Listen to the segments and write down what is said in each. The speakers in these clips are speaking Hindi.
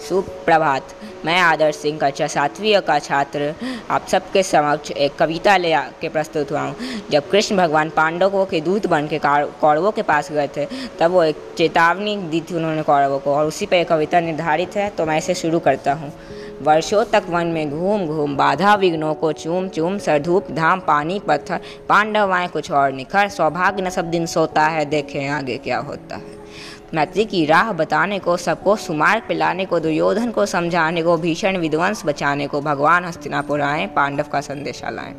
सुप्रभात। मैं आदर्श सिंह कक्षा, सातवीं का छात्र। आप सबके समक्ष एक कविता ले के प्रस्तुत हुआ हूँ। जब कृष्ण भगवान पांडवों के दूत बन के कौरवों के पास गए थे, तब वो एक चेतावनी दी थी उन्होंने कौरवों को, और उसी पर एक कविता निर्धारित है तो मैं इसे शुरू करता हूँ। वर्षों तक वन में घूम घूम, बाधा विघ्नों को चूम चूम सरधूप धाम, पानी, पत्थर पांडव आए कुछ और निखर, सौभाग्य न सब दिन सोता है, देखें आगे क्या होता है। मैत्री की राह बताने को, सबको सुमार्ग पिलाने को, दुर्योधन को समझाने को, भीषण विध्वंस बचाने को, भगवान हस्तिनापुर आए पांडव का संदेशा लाएँ।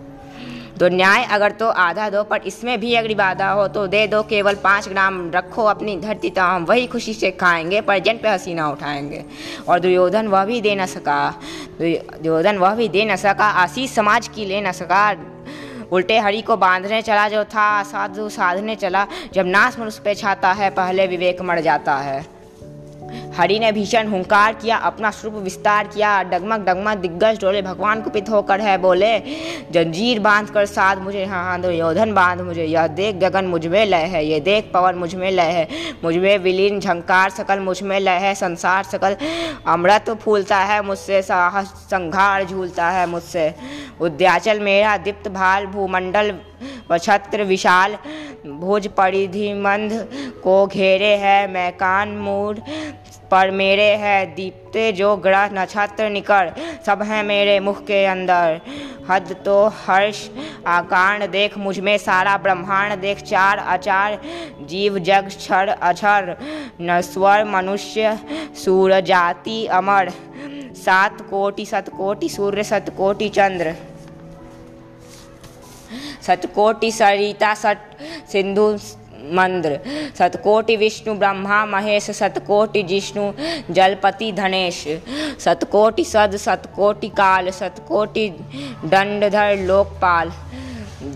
तो न्याय अगर तो आधा दो, पर इसमें भी अगर बाधा हो तो दे दो केवल पाँच ग्राम, रखो अपनी धरती तो हम वही खुशी से खाएँगे, पर जन पे हसीना उठाएँगे। और दुर्योधन वह भी दे न सका, दुर्योधन वह भी दे न सका, आशीष समाज की ले न सका उल्टे हरी को बांधने चला जो था, साधु साधने चला, जब नाश मनुष्य पे छाता है, पहले विवेक मर जाता है। हरि ने भीषण हुंकार किया, अपना स्वरूप विस्तार किया, डगमग डगमग, दिग्गज डोले भगवान कुपित होकर है, बोले, जंजीर बाँध कर साध मुझे हाँ हाँ दुर्योधन बाँध मुझे, यह देख गगन मुझमें लय है, ये देख पवन मुझमें लय है, मुझमें विलीन झंकार सकल मुझमें लय है, संसार सकल अमृत फूलता है मुझसे, साहस संघार झूलता है मुझसे, उद्याचल मेरा दीप्त भाल, भूमंडल व छत्र विशाल, भोज परिधि मंद को घेरे है, मैकान मूड पर मेरे है दीप्ते, जो ग्रह नक्षत्र निकर सब हैं मेरे मुख के अंदर। हद तो हर्ष, आकांड देख मुझमें सारा ब्रह्मांड देख, चार अचार, जीव, जग, क्षर, अक्षर नस्वर मनुष्य, सूर, जाति, अमर। सात कोटि सतकोटि सूर्य सतकोटि चंद्र। सतकोटि सरिता सट सिंधु मंद्र। सतकोटि विष्णु, ब्रह्मा, महेश, सतकोटि जिष्णु, जलपति धनेश, सतकोटि सद, सतकोटि काल, सतकोटि दंडधर, लोकपाल।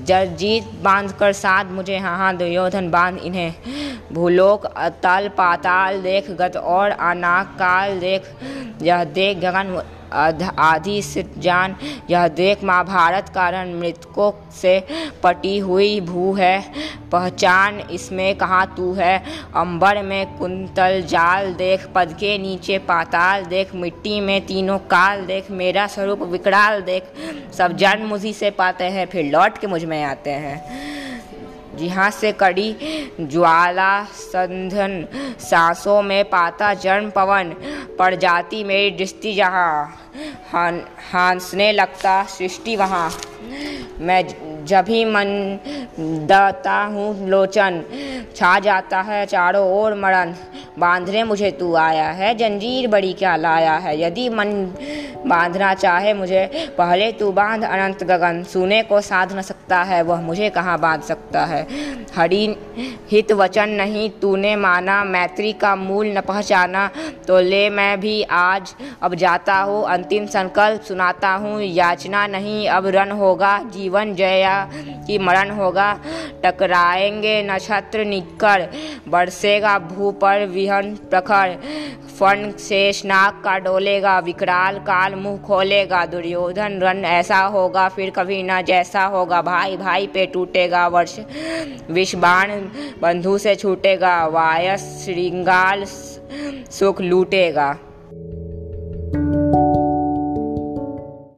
जजीत बाँध कर साथ मुझे हाँ हाँ दुर्योधन बाँध इन्हें। भूलोक अतल पाताल देख, गत और अनाक काल देख, यह देख, गगन आधी से जान। यह देख महाभारत कारण मृतकों से पटी हुई भू है। पहचान इसमें कहाँ तू है? अंबर में कुंतल जाल देख, पद के नीचे पाताल देख, मिट्टी में तीनों काल देख, मेरा स्वरूप विकराल देख। सब जन्म मुझी से पाते हैं, फिर लौट के मुझमें आते हैं। जहाँ से कड़ी ज्वाला संधन, सांसों में पाता जन्म पवन, पड़ जाती मेरी दृष्टि जहाँ। हंसने लगता सृष्टि वहाँ। मैं जब ही मन दता हूँ, लोचन छा जाता है चारों ओर मरण। बांधने मुझे तू आया है, जंजीर बड़ी क्या लाया है। यदि मन बांधना चाहे मुझे, पहले तू बाँध अनंत गगन। सुने को साध न सकता है, वह मुझे कहाँ बाँध सकता है? हरि हित वचन नहीं, तूने माना मैत्री का मूल न पहचाना। तो ले मैं भी आज अब जाता हूँ, अंतिम संकल्प सुनाता हूँ, याचना नहीं, अब रन होगा, जीवन जया की मरण होगा। टकराएँगे नक्षत्र निकल बरसेगा भू पर विहन प्रखर। फन शेष नाग का डोलेगा, विकराल काल मुँह खोलेगा। दुर्योधन, रन ऐसा होगा, फिर कभी न जैसा होगा। भाई भाई पे टूटेगा वर्ष, विषबाण बंधु से छूटेगा। वायस, श्रृंगाल, सुख लूटेगा।